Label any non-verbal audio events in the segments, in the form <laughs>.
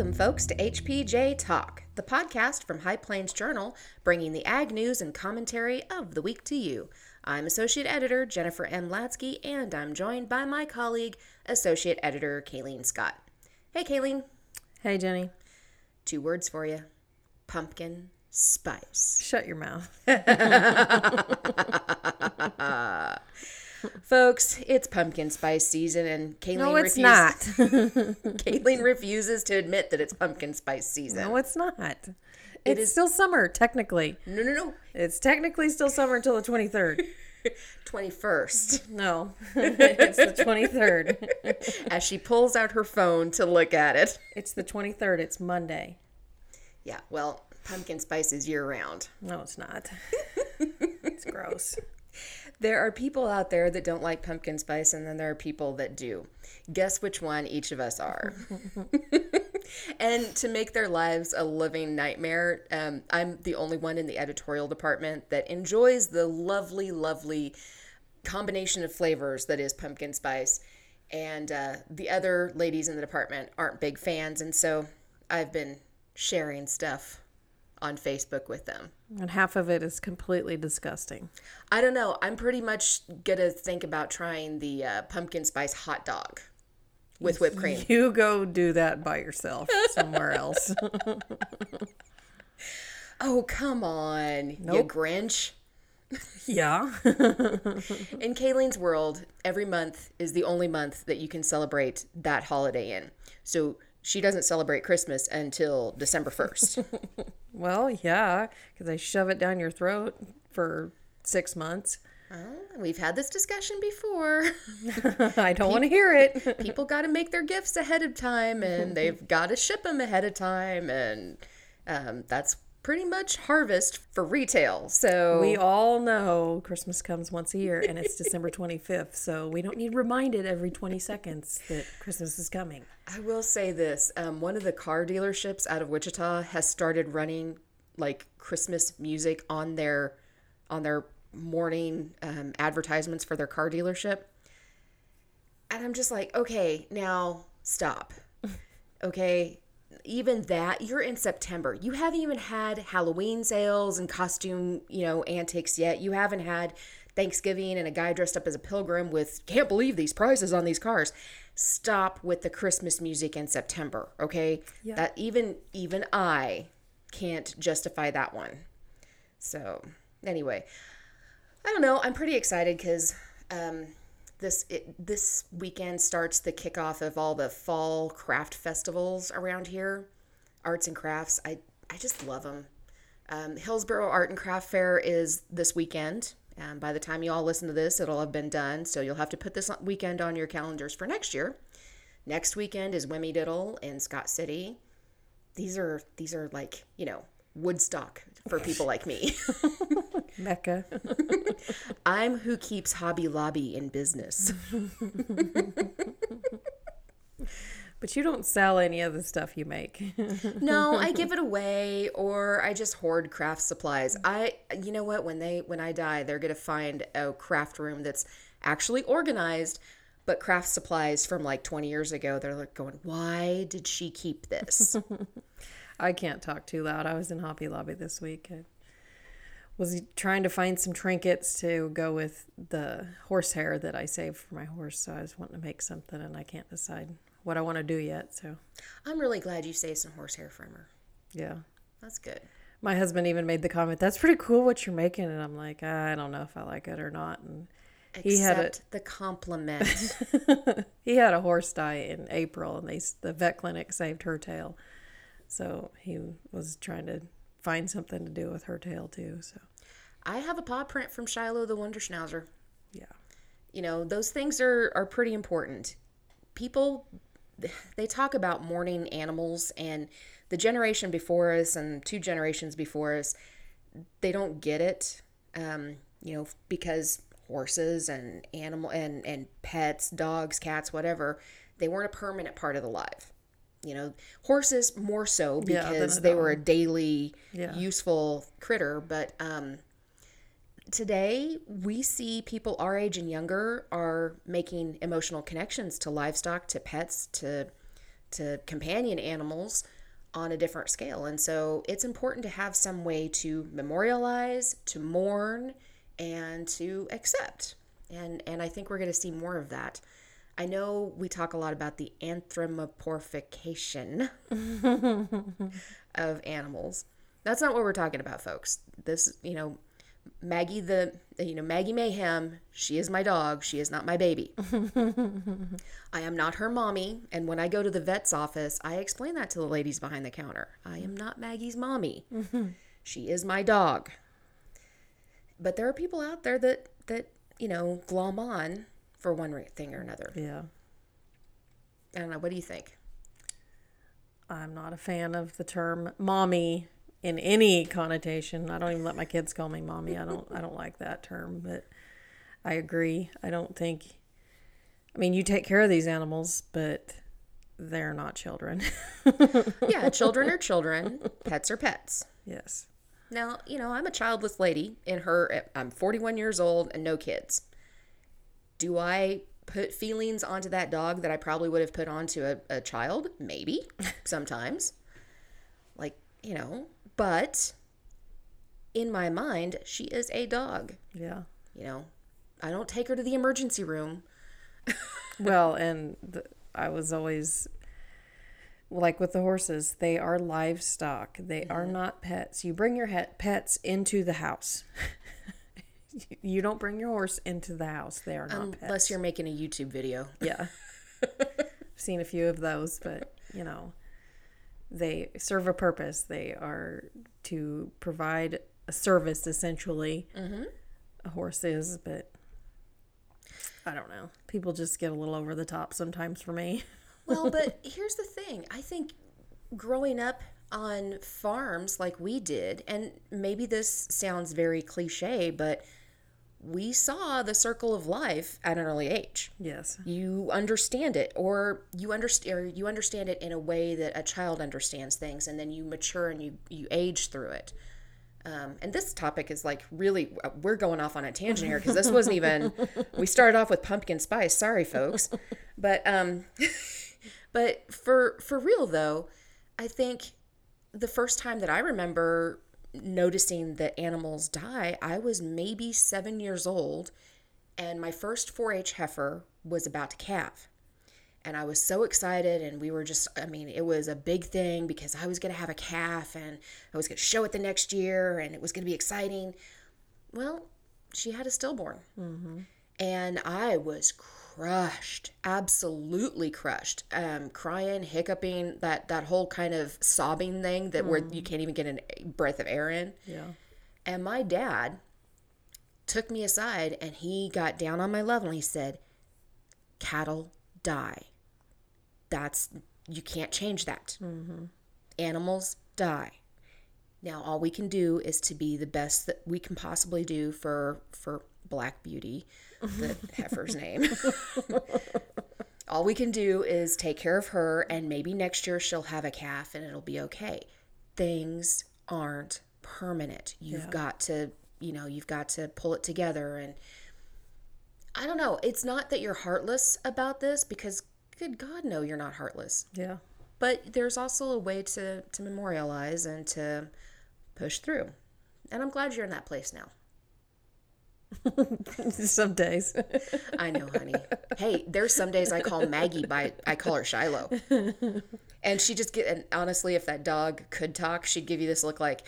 welcome, folks, to HPJ Talk, the podcast from High Plains Journal, bringing the ag news and commentary of the week to you. I'm Associate Editor Jennifer M. Latzke, and I'm joined by my colleague, Associate Editor Kylene Scott. Hey, Kylene, Hey, Jenny. two words for you pumpkin spice. Shut your mouth. <laughs> <laughs> Folks, it's pumpkin spice season, and Kylene No, it's refuse- not. <laughs> Kylene refuses to admit that it's pumpkin spice season. no, it's not. It's is- still summer, technically. no, no, no. It's technically still summer until the 23rd. 21st. <laughs> No, <laughs> it's the 23rd. As she pulls out her phone to look at it. It's the 23rd. It's Monday. Yeah, well, pumpkin spice is year round. No, it's not. It's gross. There are people out there that don't like pumpkin spice, and then there are people that do. Guess which one each of us are. <laughs> and to make their lives a living nightmare, um, I'm the only one in the editorial department that enjoys the lovely, lovely combination of flavors that is pumpkin spice. And uh, the other ladies in the department aren't big fans, and so I've been sharing stuff on Facebook with them. And half of it is completely disgusting. I don't know. I'm pretty much gonna think about trying the uh, pumpkin spice hot dog with whipped cream. <laughs> You go do that by yourself somewhere else. <laughs> Oh come on, you Grinch! yeah. <laughs> In Kylene's world, every month is the only month that you can celebrate that holiday in. So she doesn't celebrate Christmas until December first. <laughs> Well, yeah, because I shove it down your throat for six months. We've had this discussion before. <laughs> I don't want to hear it. People got to make their gifts ahead of time, and they've got to ship them ahead of time, and um, that's pretty much harvest for retail. So We all know Christmas comes once a year and it's December <laughs> 25th, so we don't need reminded every 20 seconds that Christmas is coming. I will say this: um, one of the car dealerships out of Wichita has started running like Christmas music on their on their morning um, advertisements for their car dealership, and I'm just like, okay, now stop. <laughs> Okay, even that you're in September. You haven't even had Halloween sales and costume, you know, antics yet. You haven't had Thanksgiving and a guy dressed up as a pilgrim with can't believe these prices on these cars. Stop with the Christmas music in September, okay? That even even I can't justify that one. So, anyway, I don't know. I'm pretty excited because um, this it, this weekend starts the kickoff of all the fall craft festivals around here, arts and crafts. I I just love them. Um, Hillsboro Art and Craft Fair is this weekend. Um, by the time you all listen to this, it'll have been done. So you'll have to put this weekend on your calendars for next year. Next weekend is Wimmy Diddle in Scott City. These are these are like you know Woodstock for people like me. <laughs> Mecca. <laughs> I'm who keeps Hobby Lobby in business. But you don't sell any of the stuff you make. <laughs> no, I give it away or I just hoard craft supplies. I you know what, when they when I die, they're going to find a craft room that's actually organized but craft supplies from like 20 years ago. They're like going, "Why did she keep this?" I can't talk too loud. I was in Hobby Lobby this week. I was trying to find some trinkets to go with the horsehair that I saved for my horse. So I was wanting to make something and I can't decide what I want to do yet. So, I'm really glad you saved some horsehair from her. yeah. That's good. My husband even made the comment, "That's pretty cool what you're making," and I'm like, I don't know if I like it or not. And he had a the compliment. <laughs> he had a horse die in April, and they the vet clinic saved her tail. So he was trying to find something to do with her tail too. So I have a paw print from Shiloh the Wonder Schnauzer. yeah, You know, those things are are pretty important. People they talk about mourning animals and the generation before us and two generations before us they don't get it um, you know because horses and animal and and pets dogs cats whatever they weren't a permanent part of the life you know horses more so because a they were a daily Yeah. useful critter. But um today we see people our age and younger are making emotional connections to livestock to pets to to companion animals on a different scale. And so it's important to have some way to memorialize to mourn and to accept. And and i think we're going to see more of that i know we talk a lot about the anthropomorphication of animals that's not what we're talking about folks this you know Maggie the you know Maggie Mayhem, she is my dog, she is not my baby. <laughs> I am not her mommy, and when I go to the vet's office, I explain that to the ladies behind the counter. I am not Maggie's mommy. <laughs> she is my dog. But there are people out there that that, you know, glom on for one thing or another. Yeah. I don't know, what do you think? I'm not a fan of the term mommy in any connotation. I don't even let my kids call me mommy. I don't I don't like that term, but I agree. I don't think I mean, you take care of these animals, but they're not children. <laughs> Yeah, children are children, pets are pets. yes. Now, you know, I'm a childless lady in her I'm 41 years old and no kids. Do I put feelings onto that dog that I probably would have put onto a, a child? Maybe, <laughs> sometimes. Like, you know, but in my mind, she is a dog. Yeah. You know, I don't take her to the emergency room. <laughs> Well, and the, I was always like with the horses, they are livestock. They are mm-hmm. not pets. You bring your het pets into the house. <laughs> you don't bring your horse into the house. They are not pets. Unless you're making a YouTube video. Yeah. <laughs> I've seen a few of those, but you know, they serve a purpose. They are to provide a service essentially. Mm-hmm. A horse is, but I don't know. People just get a little over the top sometimes for me. <laughs> Well, but here's the thing. I think growing up on farms like we did, and maybe this sounds very cliche, but we saw the circle of life at an early age. Yes. You understand it, or you understand, or you understand it in a way that a child understands things, and then you mature and you you age through it. Um, and this topic is like really, we're going off on a tangent here because this wasn't even. <laughs> We started off with pumpkin spice. Sorry, folks, but um, <laughs> but for for real though, I think the first time that I remember noticing that animals die, I was maybe seven years old, and my first 4-H heifer was about to calve and I was so excited and we were just I mean it was a big thing because I was going to have a calf and I was going to show it the next year and it was going to be exciting. Well, she had a stillborn. Mm-hmm. And I was crushed, absolutely crushed. Um crying, hiccuping, that that whole kind of sobbing thing that where you can't even get a breath of air in. Yeah. And my dad took me aside and he got down on my level and he said, Cattle die. That's, you can't change that. Animals die. Now, all we can do is to be the best that we can possibly do for, for Black Beauty, the heifer's name. <laughs> all we can do is take care of her, and maybe next year she'll have a calf and it'll be okay. Things aren't permanent. You've Yeah. got to, you know, you've got to pull it together. And I don't know. It's not that you're heartless about this because, good God, no, you're not heartless. Yeah. But there's also a way to, to memorialize and to push through. And I'm glad you're in that place now. <laughs> Some days. I know, honey. hey, there's some days I call Maggie by I call her Shiloh, and she just get. And honestly, if that dog could talk, she'd give you this look like,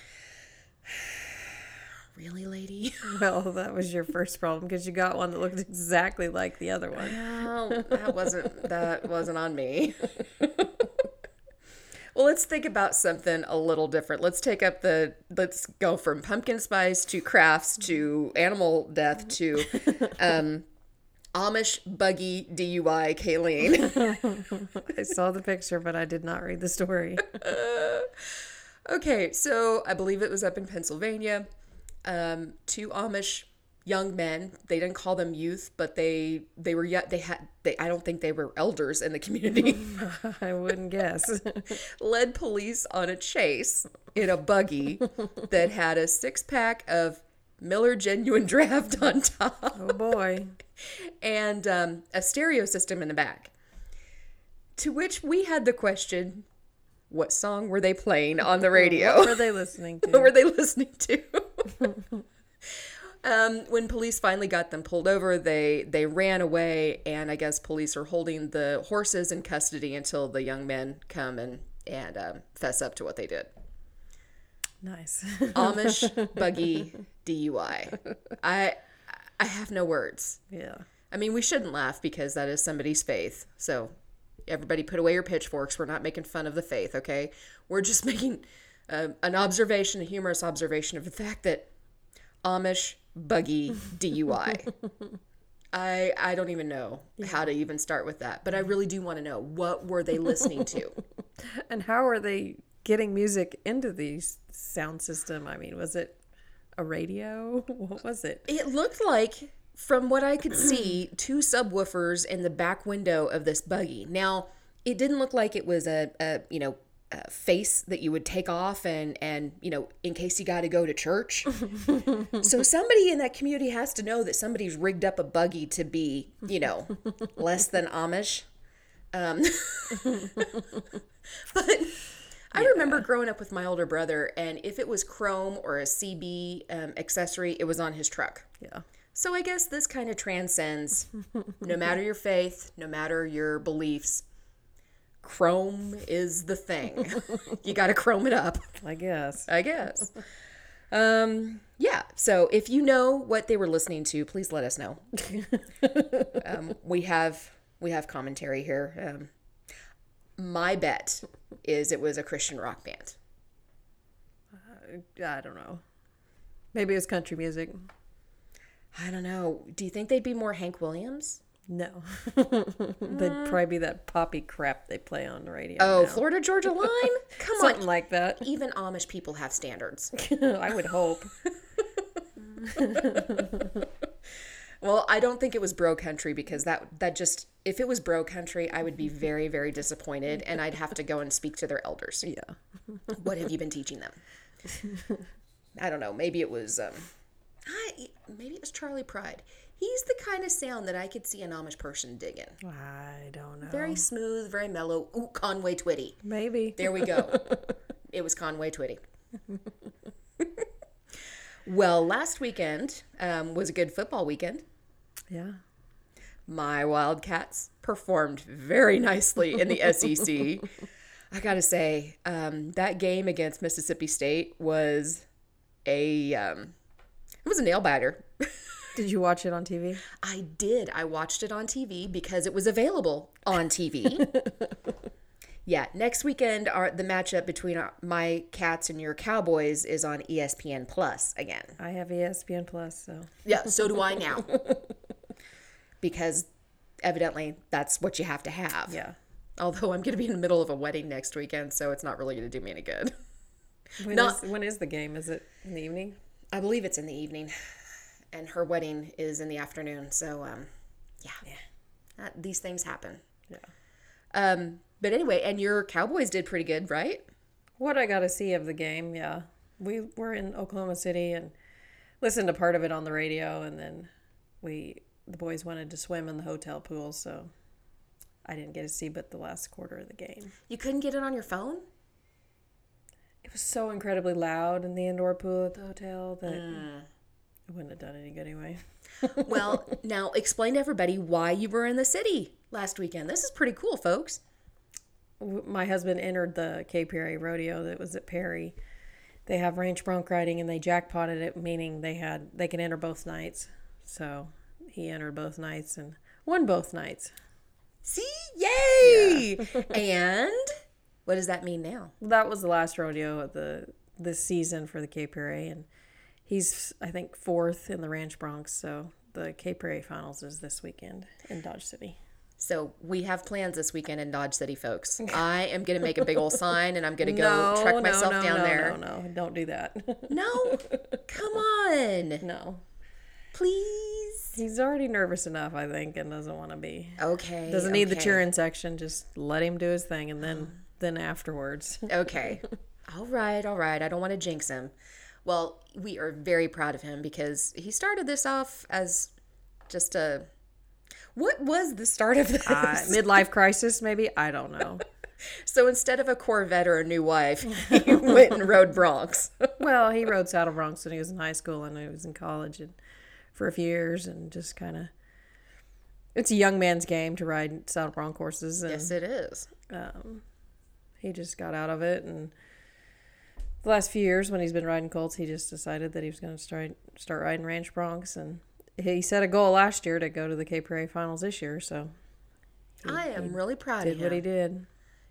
<sighs> "Really, lady?" <laughs> well, that was your first problem because you got one that looked exactly like the other one. Well, that wasn't that wasn't on me. <laughs> well, let's think about something a little different. Let's take up the let's go from pumpkin spice to crafts to animal death to <laughs> um Amish buggy DUI, Kylene. <laughs> I saw the picture, but I did not read the story. <laughs> okay, so I believe it was up in Pennsylvania. Um, two Amish young men. They didn't call them youth, but they they were yet they had they. I don't think they were elders in the community. <laughs> I wouldn't guess. <laughs> led police on a chase in a buggy that had a six pack of Miller Genuine Draft on top Oh boy. and um, a stereo system in the back. To which we had the question what song were they playing on the radio? <laughs> What were they listening to? what were they listening to? Um, when police finally got them pulled over, they they ran away, and I guess police are holding the horses in custody until the young men come and and um, fess up to what they did. Nice. <laughs> Amish <laughs> buggy DUI. I I have no words. yeah. I mean, we shouldn't laugh because that is somebody's faith. So, everybody put away your pitchforks. We're not making fun of the faith, okay? We're just <laughs> making uh, an observation, a humorous observation of the fact that Amish buggy DUI. <laughs> I I don't even know how to even start with that, but I really do want to know what were they listening to? <laughs> And how are they getting music into the sound system? I mean, was it a radio? <laughs> What was it? It looked like, from what I could see, two subwoofers in the back window of this buggy. Now, it didn't look like it was a, a you know, a face that you would take off and and you know in case you got to go to church. <laughs> so somebody in that community has to know that somebody's rigged up a buggy to be you know less than Amish. Um, <laughs> but I remember growing up with my older brother, and if it was chrome or a CB um, accessory, it was on his truck. Yeah. So I guess this kind of transcends <laughs> no matter your faith, no matter your beliefs. Chrome is the thing. you got to chrome it up, <laughs> I guess. I guess. Um, yeah. So if you know what they were listening to, please let us know. <laughs> um, we have we have commentary here. Um, my bet is it was a Christian rock band. I don't know. Maybe it's country music. I don't know. Do you think they'd be more Hank Williams? No. <laughs> They'd probably be that poppy crap they play on the radio. Oh, now. Florida Georgia <laughs> Line? Come Something on. Something like that. Even Amish people have standards. <laughs> I would hope. Well, I don't think it was bro country because that that just if it was bro country, I would be very very disappointed and I'd have to go and speak to their elders. Yeah. What have you been teaching them? I don't know. Maybe it was um I, maybe it was Charley Pride. He's the kind of sound that I could see an Amish person digging. I don't know. Very smooth, very mellow. Ooh, Conway Twitty. Maybe. There we go. <laughs> it was Conway Twitty. <laughs> well, last weekend um, was a good football weekend. Yeah. My Wildcats performed very nicely in the <laughs> SEC. I gotta say, um, that game against Mississippi State was a um, it was a nail biter. Did you watch it on TV? I did. I watched it on TV because it was available on TV. <laughs> yeah, next weekend, our the matchup between our, my Cats and your Cowboys is on ESPN Plus again. I have ESPN Plus, so Yeah, so do I <laughs> now. because evidently that's what you have to have. yeah. Although I'm going to be in the middle of a wedding next weekend, so it's not really going to do me any good. When Not- is- when is the game? Is it in the evening? I believe it's in the evening, and her wedding is in the afternoon. So, um, yeah, Uh, these things happen. Yeah. Um, but anyway, and your Cowboys did pretty good, right? What I got to see of the game, yeah. We were in Oklahoma City and listened to part of it on the radio, and then we the boys wanted to swim in the hotel pool, so I didn't get to see but the last quarter of the game. You couldn't get it on your phone? It was so incredibly loud in the indoor pool at the hotel that it wouldn't have done any good anyway. <laughs> Well, now explain to everybody why you were in the city last weekend. This is pretty cool, folks. My husband entered the KPRA rodeo that was at Perry. They have ranch bronc riding and they jackpotted it, meaning they had they can enter both nights. So he entered both nights and won both nights. See? Yay! <laughs> and what does that mean now? That was the last rodeo of the this season for the KPRA, and he's I think fourth in the Ranch Broncs. So the KPRA Finals is this weekend in Dodge City. So we have plans this weekend in Dodge City, folks. <laughs> I am gonna make a big old sign, and I'm gonna go trek myself no, down no, there. No, no, don't do that. <laughs> No, come on, <laughs> no. please. He's already nervous enough, I think, and doesn't want to be. Okay. Doesn't need the cheering section. Just let him do his thing, and then <gasps> then afterwards. Okay. all right, all right. I don't want to jinx him. Well, we are very proud of him because he started this off as just a. What was the start of this? Uh, midlife crisis, maybe. I don't know. <laughs> so instead of a Corvette or a new wife, he <laughs> went and rode broncs. <laughs> Well, he rode Saddle Broncs when he was in high school and he was in college and for a few years and just kind of. It's a young man's game to ride saddle bronc horses, and yes, it is. he just got out of it. And the last few years, when he's been riding colts, he just decided that he was going to start start riding ranch broncs. And he set a goal last year to go to the Prairie Finals this year. So I am really proud of him. what he did.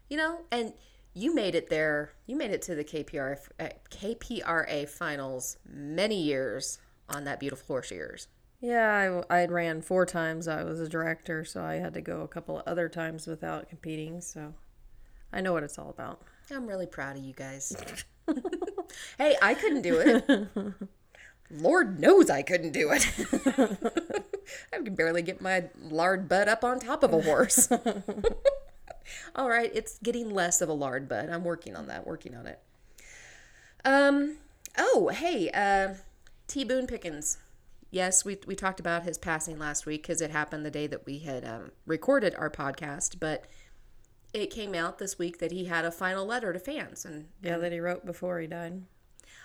You know, and you made it there. You made it to the KPR, uh, KPRA finals many years on that beautiful horse yours. Yeah, I, I had ran four times. I was a director, so I had to go a couple of other times without competing. So I know what it's all about. I'm really proud of you guys. <laughs> hey, I couldn't do it. Lord knows I couldn't do it. <laughs> I could barely get my lard butt up on top of a horse. <laughs> All right, it's getting less of a lard butt. I'm working on that, working on it. Um, oh, hey, uh, T. Boone Pickens. Yes, we, we talked about his passing last week because it happened the day that we had um, recorded our podcast, but it came out this week that he had a final letter to fans. And Yeah, that he wrote before he died.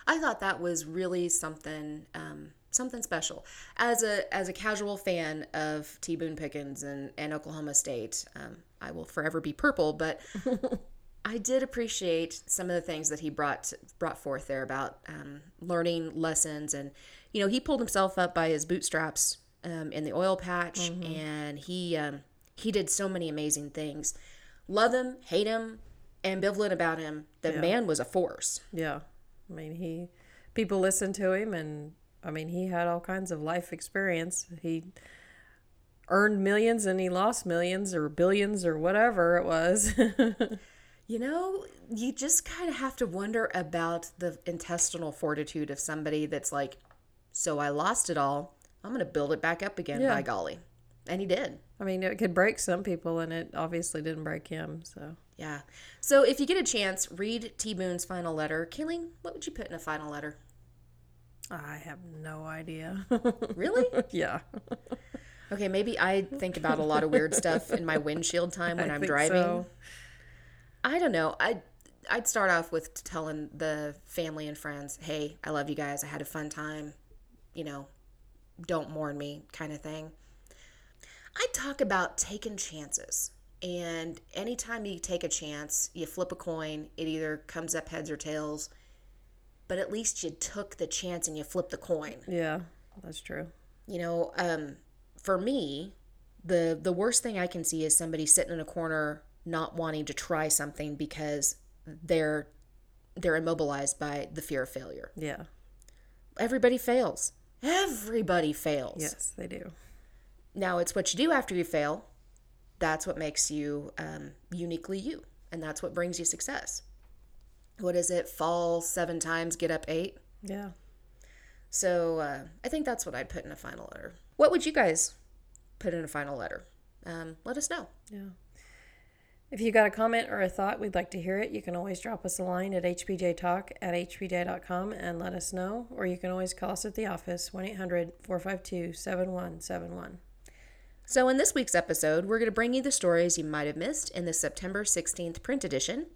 I thought that was really something um, something special. As a as a casual fan of T Boone Pickens and, and Oklahoma State, um, I will forever be purple. But <laughs> I did appreciate some of the things that he brought brought forth there about um, learning lessons, and you know he pulled himself up by his bootstraps um, in the oil patch, and he um, he did so many amazing things. Love him, hate him, ambivalent about him. The man was a force. Yeah. I mean, he people listened to him and I mean, he had all kinds of life experience. He earned millions and he lost millions or billions or whatever it was. <laughs> You know, you just kind of have to wonder about the intestinal fortitude of somebody that's like, so I lost it all. I'm going to build it back up again, Yeah. by golly. And he did. I mean, it could break some people and it obviously didn't break him. So, Yeah. So if you get a chance, read T Boone's final letter. Kylene. what would you put in a final letter? I have no idea. Really? <laughs> yeah. okay, maybe I think about a lot of weird stuff in my windshield time when I I'm think driving. so. I don't know. I I'd start off with telling the family and friends, "Hey, I love you guys. I had a fun time. You know, don't mourn me," kind of thing. I talk about taking chances. And anytime you take a chance, you flip a coin, it either comes up heads or tails. But at least you took the chance and you flipped the coin Yeah, that's true. you know um, for me the the worst thing i can see is somebody sitting in a corner not wanting to try something because they're they're immobilized by the fear of failure Yeah. everybody fails everybody fails Yes, they do. Now it's what you do after you fail that's what makes you um, uniquely you and that's what brings you success what is it fall seven times get up eight Yeah. So uh, I think that's what I'd put in a final letter. What would you guys put in a final letter? Um, let us know. Yeah. If you got a comment or a thought, we'd like to hear it. You can always drop us a line at hpjtalk at hpj.com and let us know, or you can always call us at the office 1 800 452 7171. So in this week's episode, we're going to bring you the stories you might have missed in the September 16th print edition.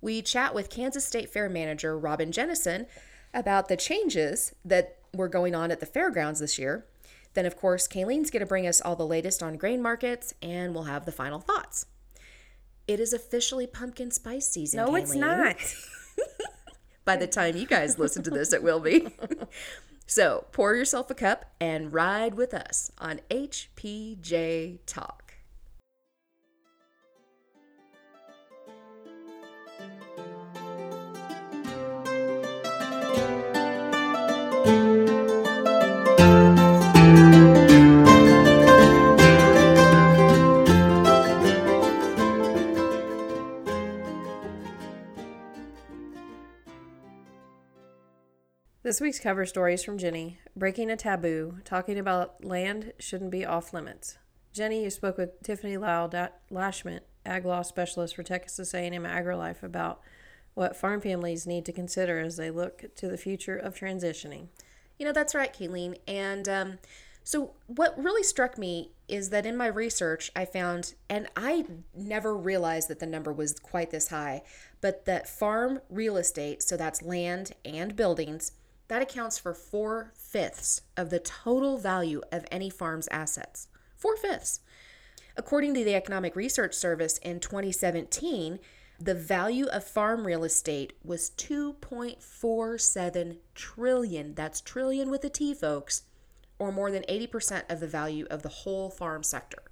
We chat with Kansas State Fair manager Robin Jennison about the changes that were going on at the fairgrounds this year. Then, of course, Kylene's going to bring us all the latest on grain markets, and we'll have the final thoughts. It is officially pumpkin spice season. No, it's not. <laughs> By the time you guys listen to this, it will be. <laughs> so pour yourself a cup and ride with us on HPJ Talk. This week's cover story is from Jenny Breaking a Taboo, talking about land shouldn't be off limits. Jenny, you spoke with Tiffany Lau Lashmet, Ag Law Specialist for Texas A&M AgriLife, about what farm families need to consider as they look to the future of transitioning. You know, that's right, Kylene. And um, so, what really struck me is that in my research, I found, and I never realized that the number was quite this high, but that farm real estate, so that's land and buildings, that accounts for four fifths of the total value of any farm's assets. Four fifths. According to the Economic Research Service in 2017, the value of farm real estate was 2.47 trillion. That's trillion with a T, folks, or more than 80% of the value of the whole farm sector.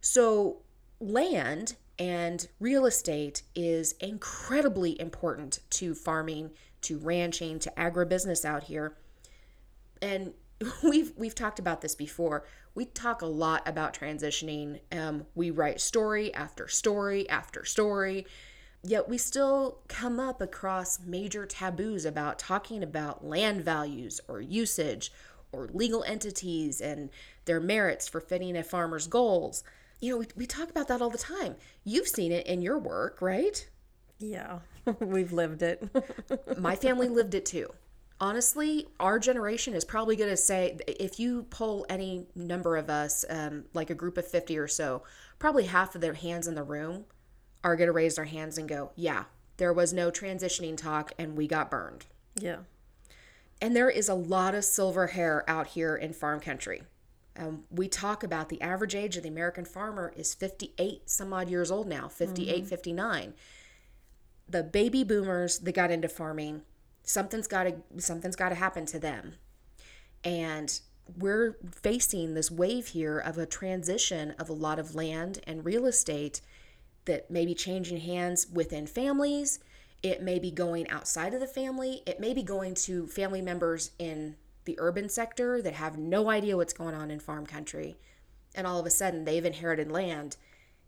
So, land and real estate is incredibly important to farming to ranching to agribusiness out here. And <laughs> we've we've talked about this before. We talk a lot about transitioning. Um, we write story after story after story, yet we still come up across major taboos about talking about land values or usage or legal entities and their merits for fitting a farmer's goals. You know, we, we talk about that all the time. You've seen it in your work, right? Yeah. <laughs> We've lived it. <laughs> My family lived it too. Honestly, our generation is probably going to say, if you poll any number of us, um, like a group of 50 or so, probably half of their hands in the room are going to raise their hands and go, yeah, there was no transitioning talk and we got burned. Yeah. And there is a lot of silver hair out here in farm country. Um, we talk about the average age of the American farmer is 58 some odd years old now, 58, mm-hmm. 59 the baby boomers that got into farming, something's got to something's got to happen to them. And we're facing this wave here of a transition of a lot of land and real estate that may be changing hands within families. It may be going outside of the family. It may be going to family members in the urban sector that have no idea what's going on in farm country. And all of a sudden, they've inherited land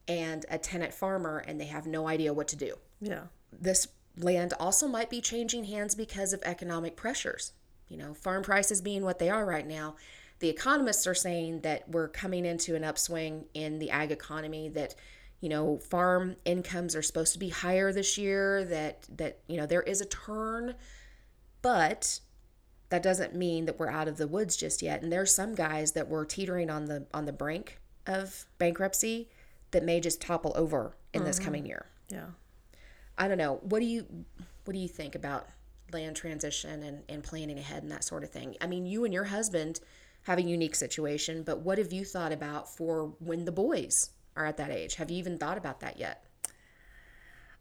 and a tenant farmer and they have no idea what to do. Yeah this land also might be changing hands because of economic pressures. You know, farm prices being what they are right now, the economists are saying that we're coming into an upswing in the ag economy that you know farm incomes are supposed to be higher this year that that you know there is a turn but that doesn't mean that we're out of the woods just yet and there's some guys that were teetering on the on the brink of bankruptcy that may just topple over in mm-hmm. this coming year yeah I don't know. What do you what do you think about land transition and, and planning ahead and that sort of thing? I mean, you and your husband have a unique situation, but what have you thought about for when the boys are at that age? Have you even thought about that yet?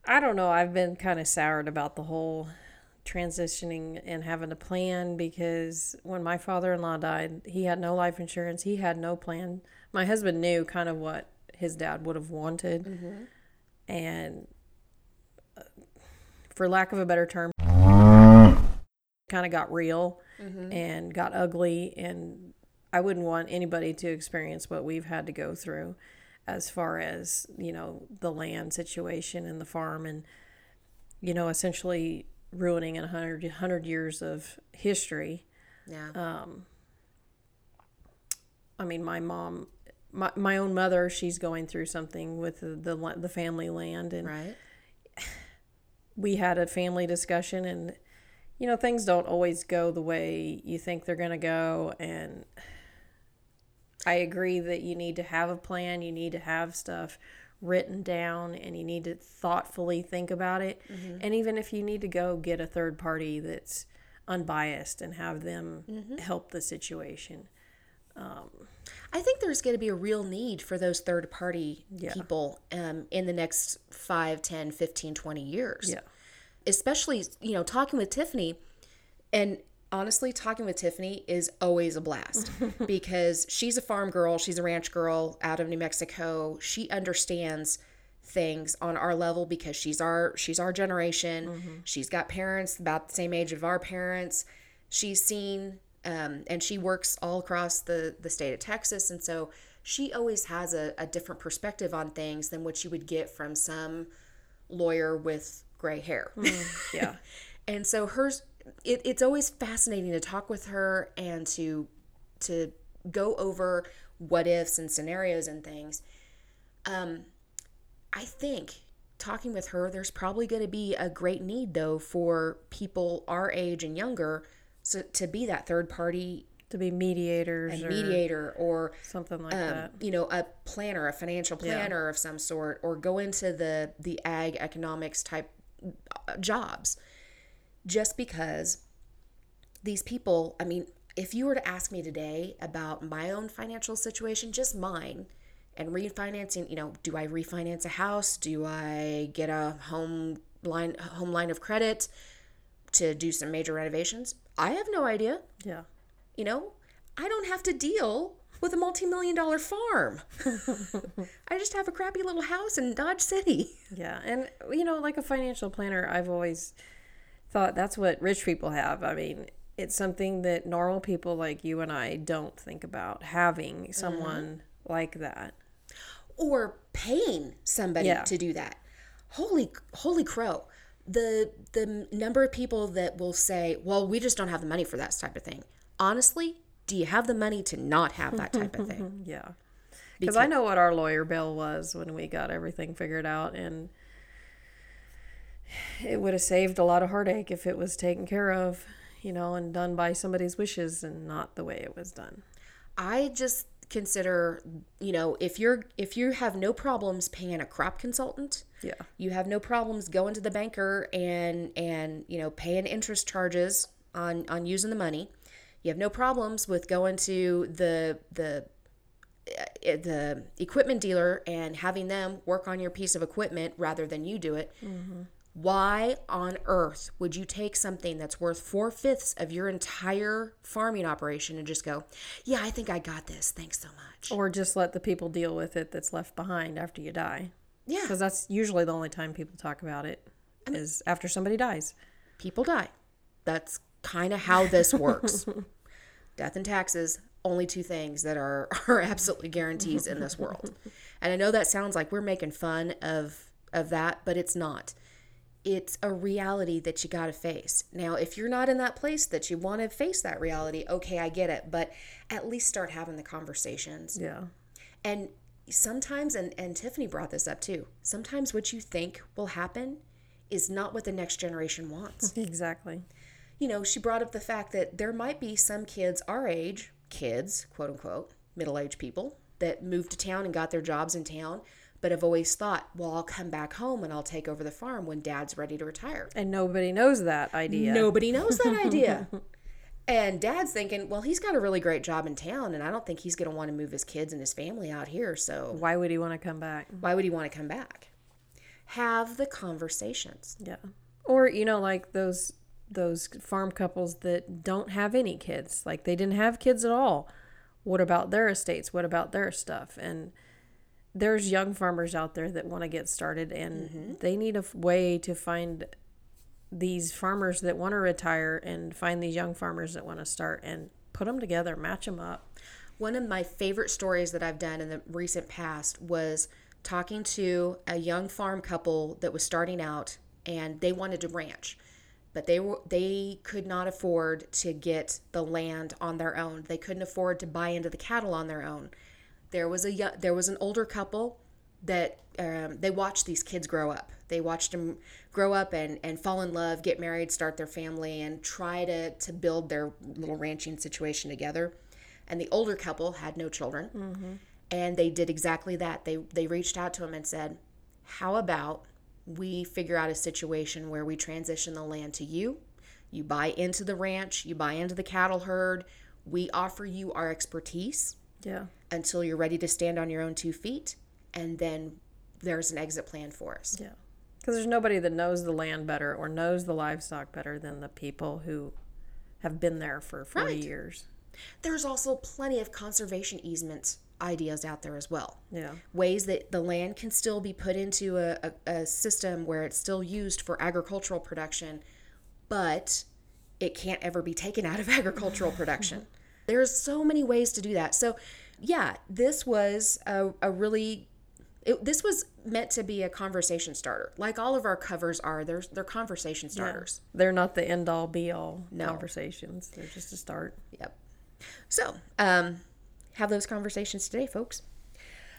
I don't know. I've been kind of soured about the whole transitioning and having a plan because when my father in law died, he had no life insurance, he had no plan. My husband knew kind of what his dad would have wanted. Mm-hmm. And for lack of a better term, kind of got real mm-hmm. and got ugly. And I wouldn't want anybody to experience what we've had to go through as far as, you know, the land situation and the farm and, you know, essentially ruining a 100, 100 years of history. Yeah. Um, I mean, my mom, my, my own mother, she's going through something with the, the, the family land and right we had a family discussion and you know things don't always go the way you think they're going to go and I agree that you need to have a plan, you need to have stuff written down and you need to thoughtfully think about it. Mm-hmm. And even if you need to go get a third party that's unbiased and have them mm-hmm. help the situation. Um, I think there's going to be a real need for those third party yeah. people um, in the next 5, 10, 15, 20 years. Yeah. Especially, you know, talking with Tiffany and honestly, talking with Tiffany is always a blast <laughs> because she's a farm girl, she's a ranch girl out of New Mexico. She understands things on our level because she's our she's our generation. Mm-hmm. She's got parents about the same age of our parents. She's seen um, and she works all across the the state of Texas, and so she always has a, a different perspective on things than what you would get from some lawyer with gray hair. Mm, <laughs> yeah, and so hers it, it's always fascinating to talk with her and to to go over what ifs and scenarios and things. Um, I think talking with her, there's probably going to be a great need though for people our age and younger so, to be that third party to be mediators or mediator or something like um, that. you know a planner a financial planner of some sort or go into the the ag economics type uh, jobs. Just because these people i mean if you were to ask me today about my own financial situation just mine and refinancing you know do i refinance a house? Do i get a home line home line of credit to do some major renovations i have no idea Yeah. you know, I don't have to deal with a multi million dollar farm. <laughs> I just have a crappy little house in Dodge City. Yeah, and you know, like a financial planner, I've always thought that's what rich people have. I mean, it's something that normal people like you and I don't think about having mm-hmm. someone like that. Or paying somebody Yeah. to do that. Holy holy crow. The the number of people that will say, Well, we just don't have the money for that type of thing. Honestly, do you have the money to not have that type of thing? <laughs> Yeah. Because I know what our lawyer bill was when we got everything figured out, and it would have saved a lot of heartache if it was taken care of, you know, and done by somebody's wishes and not the way it was done. I just consider, you know, if you're if you have no problems paying a crop consultant, Yeah. you have no problems going to the banker and and you know paying interest charges on on using the money. You have no problems with going to the the uh, the equipment dealer and having them work on your piece of equipment rather than you do it. Why on earth would you take something that's worth four fifths of your entire farming operation and just go, yeah, I think I got this. Thanks so much. Or just let the people deal with it that's left behind after you die. Yeah. Because that's usually the only time people talk about it is after somebody dies. people die. That's kind of how this works. <laughs> Death and taxes, only two things that are, <laughs> are absolutely guarantees in this world. And I know that sounds like we're making fun of of that, but it's not. It's a reality that you got to face. Now, if you're not in that place that you want to face that reality, okay, I get it, but at least start having the conversations. Yeah. And sometimes, and, and Tiffany brought this up too, sometimes what you think will happen is not what the next generation wants <laughs> Exactly. you know, she brought up the fact that there might be some kids our age, kids, quote unquote, middle aged people, that moved to town and got their jobs in town, but have always thought, well, I'll come back home and I'll take over the farm when dad's ready to retire. And nobody knows that idea. Nobody knows that <laughs> idea. And dad's thinking, well, he's got a really great job in town, and I don't think he's going to want to move his kids and his family out here. So Why would he want to come back? why would he want to come back? Have the conversations. Yeah. Or you know, like those those farm couples that don't have any kids, like they didn't have kids at all. What about their estates? What about their stuff? And there's young farmers out there that want to get started, and mm-hmm. they need a f- way to find these farmers that want to retire and find these young farmers that want to start and put them together, match them up. One of my favorite stories that I've done in the recent past was talking to a young farm couple that was starting out and they wanted to ranch but they were they could not afford to get the land on their own. They couldn't afford to buy into the cattle on their own there was a there was an older couple that um, they watched these kids grow up. They watched them grow up and, and fall in love get married start their family and try to, to build their little ranching situation together. And the older couple had no children. And they did exactly that. They they reached out to him and said how about we figure out a situation where we transition the land to you? You buy into the ranch you buy into the cattle herd. We offer you our expertise Yeah. until you're ready to stand on your own two feet and then there's an exit plan for us Yeah. Because there's nobody that knows the land better or knows the livestock better than the people who have been there for 40 Right. years. there's also plenty of conservation easements ideas out there as well Yeah. ways that the land can still be put into a, a, a system where it's still used for agricultural production, but it can't ever be taken out of <laughs> agricultural production. There's so many ways to do that. So, yeah, this was a, a really It, this was meant to be a conversation starter, like all of our covers are. They're they're conversation starters. They're not the end all be all No. conversations. They're just a start. Yep. So, um, have those conversations today, folks.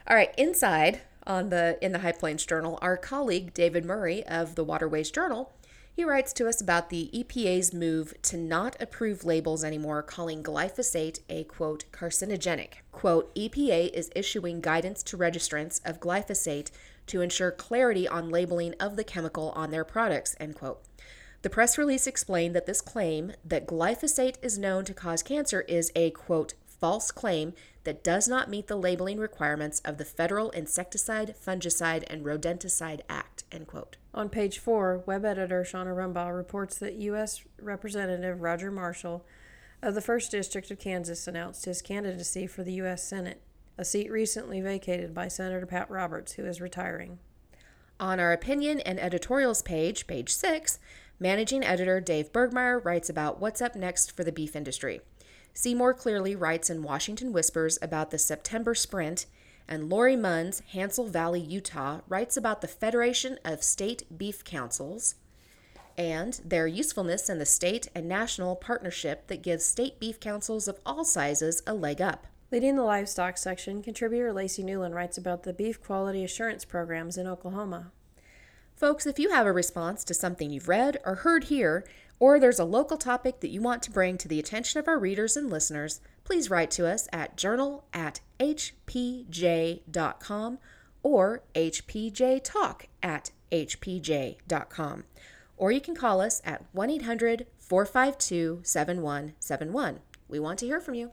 All right, inside on the in the High Plains Journal, our colleague David Murray of the Waterways Journal, he writes to us about the EPA's move to not approve labels anymore, calling glyphosate a quote carcinogenic. Quote, EPA is issuing guidance to registrants of glyphosate to ensure clarity on labeling of the chemical on their products, end quote. The press release explained that this claim that glyphosate is known to cause cancer is a quote false claim that does not meet the labeling requirements of the Federal Insecticide, Fungicide, and Rodenticide Act. End quote. On page four, web editor Shauna Rumbaugh reports that U.S. Representative Roger Marshall of the 1st District of Kansas announced his candidacy for the U.S. Senate, a seat recently vacated by Senator Pat Roberts, who is retiring. On our opinion and editorials page, page six, managing editor Dave Bergmeyer writes about what's up next for the beef industry. Seymour clearly writes in Washington Whispers about the September sprint, and Lori Munns, Hansel Valley, Utah, writes about the Federation of State Beef Councils and their usefulness in the state and national partnership that gives state beef councils of all sizes a leg up. Leading the livestock section, contributor Lacey Newlin writes about the beef quality assurance programs in Oklahoma. Folks, if you have a response to something you've read or heard here, or there's a local topic that you want to bring to the attention of our readers and listeners, please write to us at journal at hpj.com or hpjtalk at hpj.com. Or you can call us at 1 800 452 7171. We want to hear from you.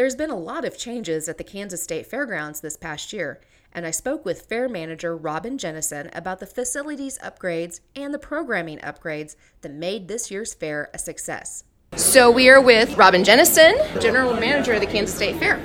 There's been a lot of changes at the Kansas State Fairgrounds this past year, and I spoke with fair manager Robin Jennison about the facilities upgrades and the programming upgrades that made this year's fair a success. So we are with Robin Jennison, general manager of the Kansas State Fair.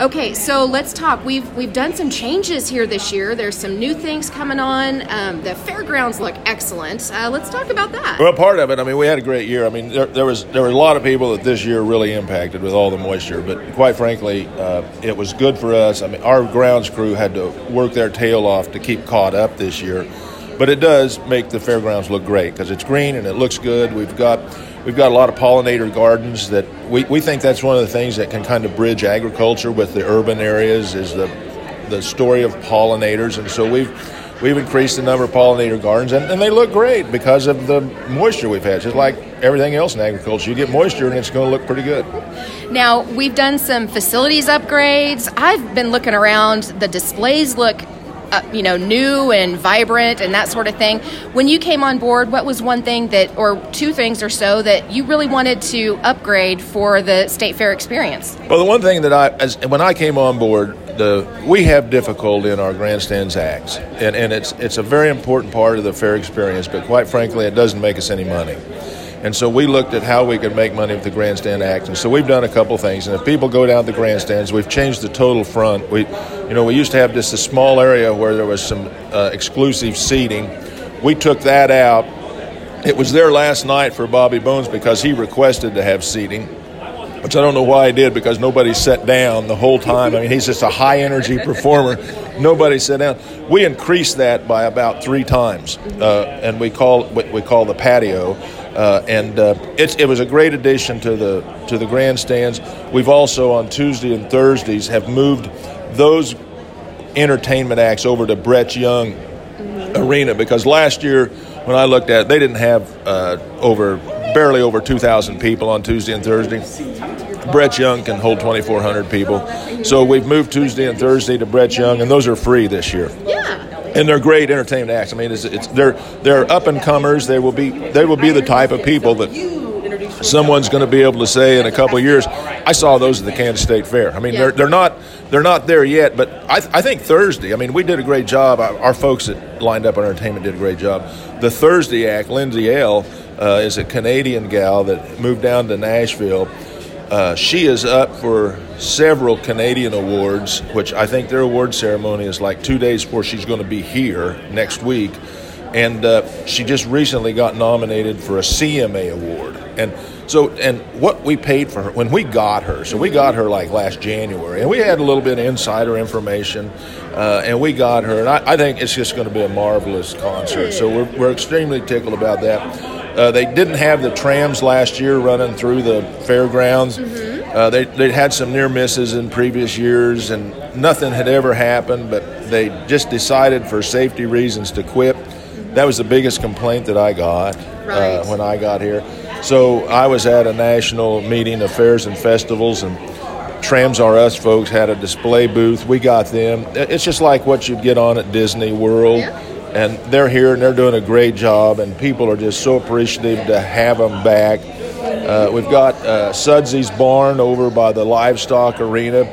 Okay, so let's talk. We've we've done some changes here this year. There's some new things coming on. Um, the fairgrounds look excellent. Uh, let's talk about that. Well, part of it. I mean, we had a great year. I mean, there, there was there were a lot of people that this year really impacted with all the moisture. But quite frankly, uh, it was good for us. I mean, our grounds crew had to work their tail off to keep caught up this year. But it does make the fairgrounds look great because it's green and it looks good. We've got we've got a lot of pollinator gardens that we, we think that's one of the things that can kind of bridge agriculture with the urban areas is the the story of pollinators. And so we've we've increased the number of pollinator gardens and, and they look great because of the moisture we've had. Just like everything else in agriculture, you get moisture and it's going to look pretty good. Now, we've done some facilities upgrades. I've been looking around. The displays look, uh, you know, new and vibrant and that sort of thing. When you came on board, what was one thing that, or two things or so, that you really wanted to upgrade for the State Fair experience? Well, the one thing that I, as, when I came on board, the we have difficulty in our grandstands acts, and, and it's it's a very important part of the fair experience. But quite frankly, it doesn't make us any money. And so we looked at how we could make money with the grandstand act. And so we've done a couple things. And if people go down the grandstands, we've changed the total front. We, you know, we used to have just a small area where there was some uh, exclusive seating. We took that out. It was there last night for Bobby Bones because he requested to have seating which I don't know why he did because nobody sat down the whole time. I mean, he's just a high energy <laughs> performer. Nobody sat down. We increased that by about three times, uh, and we call we call the patio. Uh, and uh, it's, it was a great addition to the to the grandstands. We've also on Tuesday and Thursdays have moved those entertainment acts over to Brett Young Arena because last year when I looked at it, they didn't have uh, over barely over 2,000 people on Tuesday and Thursday. Brett Young can hold 2,400 people. So we've moved Tuesday and Thursday to Brett Young, and those are free this year. Yeah. And they're great entertainment acts. I mean, it's, it's they're they're up and comers. They will be they will be the type of people that someone's going to be able to say in a couple of years, I saw those at the Kansas State Fair. I mean, they're they're not they're not there yet, but I, I think Thursday. I mean, we did a great job. Our, our folks that lined up on entertainment did a great job. The Thursday act, Lindsay Ell. uh, is a Canadian gal that moved down to Nashville. Uh, she is up for several Canadian awards, which I think their award ceremony is like two days before she's going to be here next week. And uh, she just recently got nominated for a CMA award. And so, and what we paid for her when we got her, so we got her like last January, and we had a little bit of insider information, uh, and we got her, and I, I think it's just going to be a marvelous concert. So we're, we're extremely tickled about that. Uh, they didn't have the trams last year running through the fairgrounds. Uh, they they had some near misses in previous years, and nothing had ever happened. But they just decided for safety reasons to quit. That was the biggest complaint that I got Right. uh, when I got here. So I was at a national meeting of fairs and festivals, and Trams R Us folks had a display booth. We got them. It's just like what you'd get on at Disney World. Yeah. And they're here and they're doing a great job, and people are just so appreciative to have them back. Uh, we've got uh, Sudsy's Barn over by the livestock arena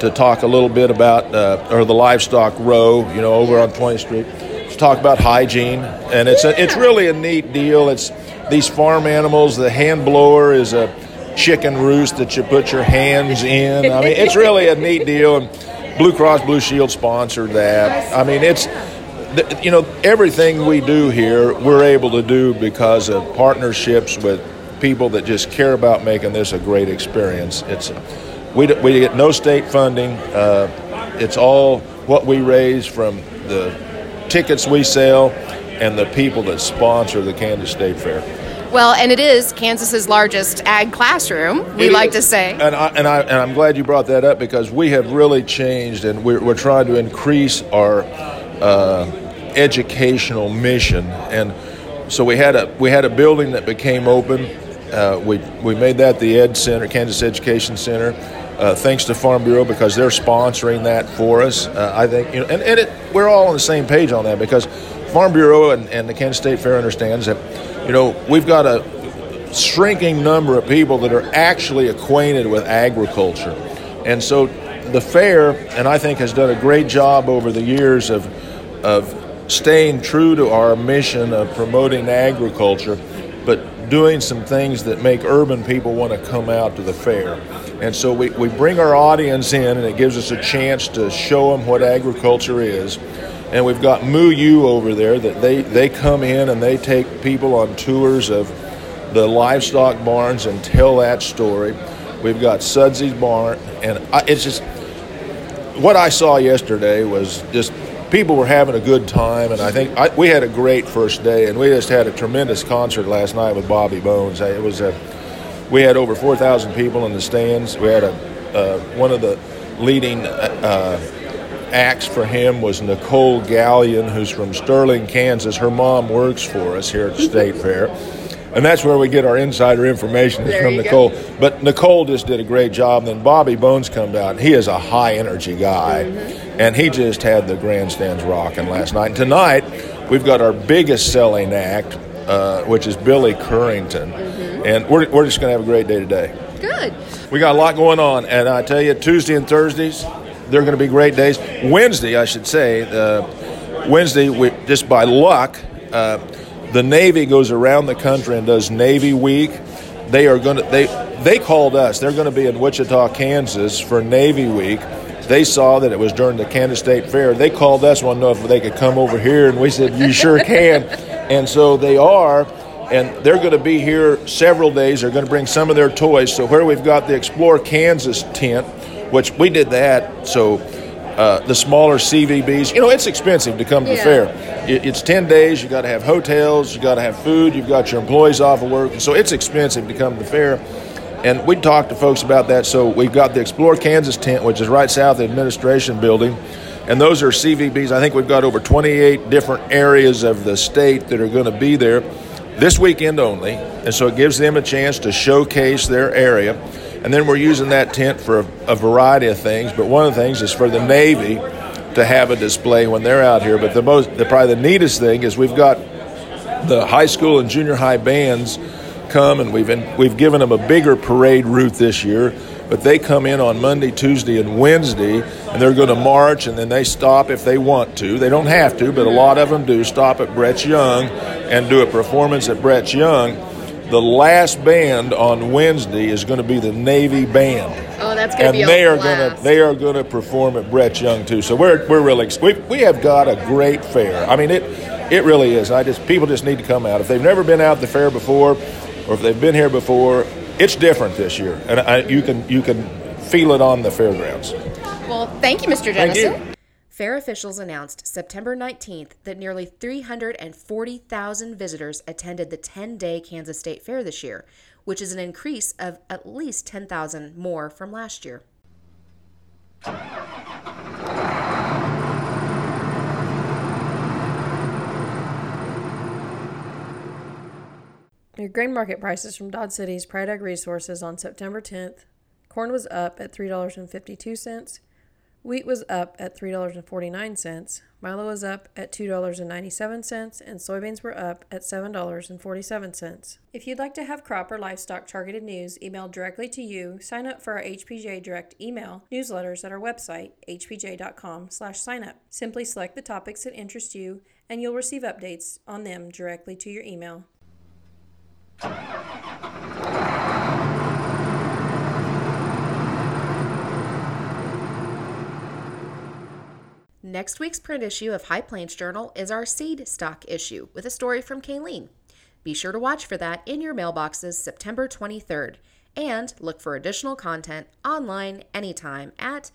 to talk a little bit about, uh, or the livestock row, you know, over on 20th Street, to talk about hygiene. And it's a, it's really a neat deal. It's these farm animals. The hand blower is a chicken roost that you put your hands in. I mean, it's really a neat deal. And Blue Cross Blue Shield sponsored that. I mean, it's you know everything we do here we're able to do because of partnerships with people that just care about making this a great experience it's we, we get no state funding uh, it's all what we raise from the tickets we sell and the people that sponsor the kansas state fair Well, and it is Kansas's largest ag classroom. We It like is. to say. And I, and I and I'm glad you brought that up because we have really changed and we're, we're trying to increase our educational mission. And so we had a we had a building that became open. Uh, we we made that the Ed Center, Kansas Education Center. Uh, thanks to Farm Bureau because they're sponsoring that for us. Uh, I think you know, and, and it, we're all on the same page on that because Farm Bureau and, and the Kansas State Fair understands that you know we've got a shrinking number of people that are actually acquainted with agriculture. And so the fair, and I think has done a great job over the years of, of staying true to our mission of promoting agriculture, but doing some things that make urban people want to come out to the fair. And so we, we bring our audience in, and it gives us a chance to show them what agriculture is. And we've got Moo U over there that they, they come in and they take people on tours of the livestock barns and tell that story. We've got Sudsy's barn, and I, it's just what I saw yesterday was just people were having a good time, and I think I, we had a great first day, and we just had a tremendous concert last night with Bobby Bones. It was a we had over 4,000 people in the stands. We had a uh, one of the leading uh, acts for him was Nicole Gallion, who's from Sterling, Kansas. Her mom works for us here at the State <laughs> Fair. And that's where we get our insider information is from you go. Nicole. But Nicole just did a great job. And then Bobby Bones comes out. He is a high energy guy. Mm-hmm. And he just had the grandstands rocking last night. And tonight, we've got our biggest selling act, uh, which is Billy Currington. Mm-hmm. And we're, we're just going to have a great day today. Good. We got a lot going on, and I tell you, Tuesday and Thursdays, they're going to be great days. Wednesday, I should say, uh, Wednesday, we, just by luck, uh, the Navy goes around the country and does Navy Week. They are going to they they called us. They're going to be in Wichita, Kansas for Navy Week. They saw that it was during the Kansas State Fair. They called us, to know if they could come over here, and we said, "You sure can." <laughs> And so they are and they're going to be here several days. They're going to bring some of their toys. So where we've got the Explore Kansas tent, which we did that, so uh, the smaller CVBs, you know, it's expensive to come to the fair. It, it's ten days. You got to have hotels. You got to have food. You've got your employees off of work, so it's expensive to come to the fair. And we talked to folks about that. So we've got the Explore Kansas tent, which is right south of the administration building. And those are CVBs. I think we've got over 28 different areas of the state that are going to be there this weekend only. And so it gives them a chance to showcase their area. And then we're using that tent for a, a variety of things. But one of the things is for the Navy to have a display when they're out here. But the most, the, probably the neatest thing is we've got the high school and junior high bands come, and we've in, we've given them a bigger parade route this year. But they come in on Monday, Tuesday, and Wednesday, and they're going to march, and then they stop if they want to. They don't have to, but a lot of them do stop at Brett's Young and do a performance at Brett's Young. The last band on Wednesday is going to be the Navy Band. Oh, that's gonna and be a they are going to they are going to perform at Brett Young too. So we're we're really we we have got a great fair. I mean it it really is. I just people just need to come out if they've never been out the fair before, or if they've been here before. It's different this year, and I, you can you can feel it on the fairgrounds. Well, thank you, Mr. Thank you. Fair officials announced September 19th that nearly 340,000 visitors attended the 10 day Kansas State Fair this year, which is an increase of at least 10,000 more from last year. Your grain market prices from Dodge City's Pride Ag Resources on September 10th. Corn was up at $3.52. Wheat was up at $3.49. Milo was up at $2.97. And soybeans were up at $7.47. If you'd like to have crop or livestock targeted news emailed directly to you, sign up for our HPJ Direct email newsletters at our website, hpj.com slash sign up. Simply select the topics that interest you, and you'll receive updates on them directly to your email. Next week's print issue of High Plains Journal is our seed stock issue with a story from Kylene. Be sure to watch for that in your mailboxes September 23rd and look for additional content online anytime at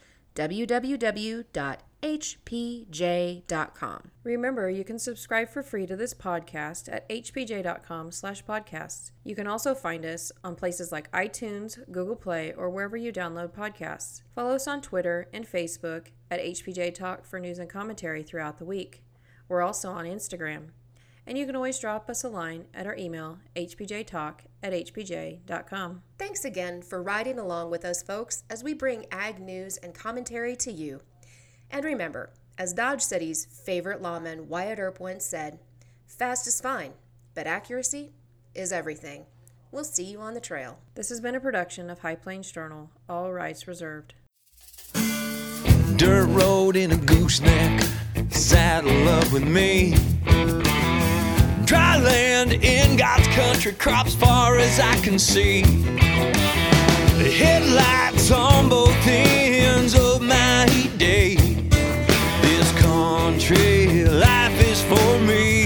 www.hpj.com. Remember, you can subscribe for free to this podcast at hpj.com slash podcasts. You can also find us on places like iTunes, Google Play, or wherever you download podcasts. Follow us on Twitter and Facebook at HPJ Talk for news and commentary throughout the week. We're also on Instagram. And you can always drop us a line at our email, hpjtalk at hpj.com. Thanks again for riding along with us, folks, as we bring ag news and commentary to you. And remember, as Dodge City's favorite lawman Wyatt Earp once said, fast is fine, but accuracy is everything. We'll see you on the trail. This has been a production of High Plains Journal, all rights reserved. Dirt road in a gooseneck, saddle up with me. Dry land in God's country, crops far as I can see. The headlights on both ends life is for me.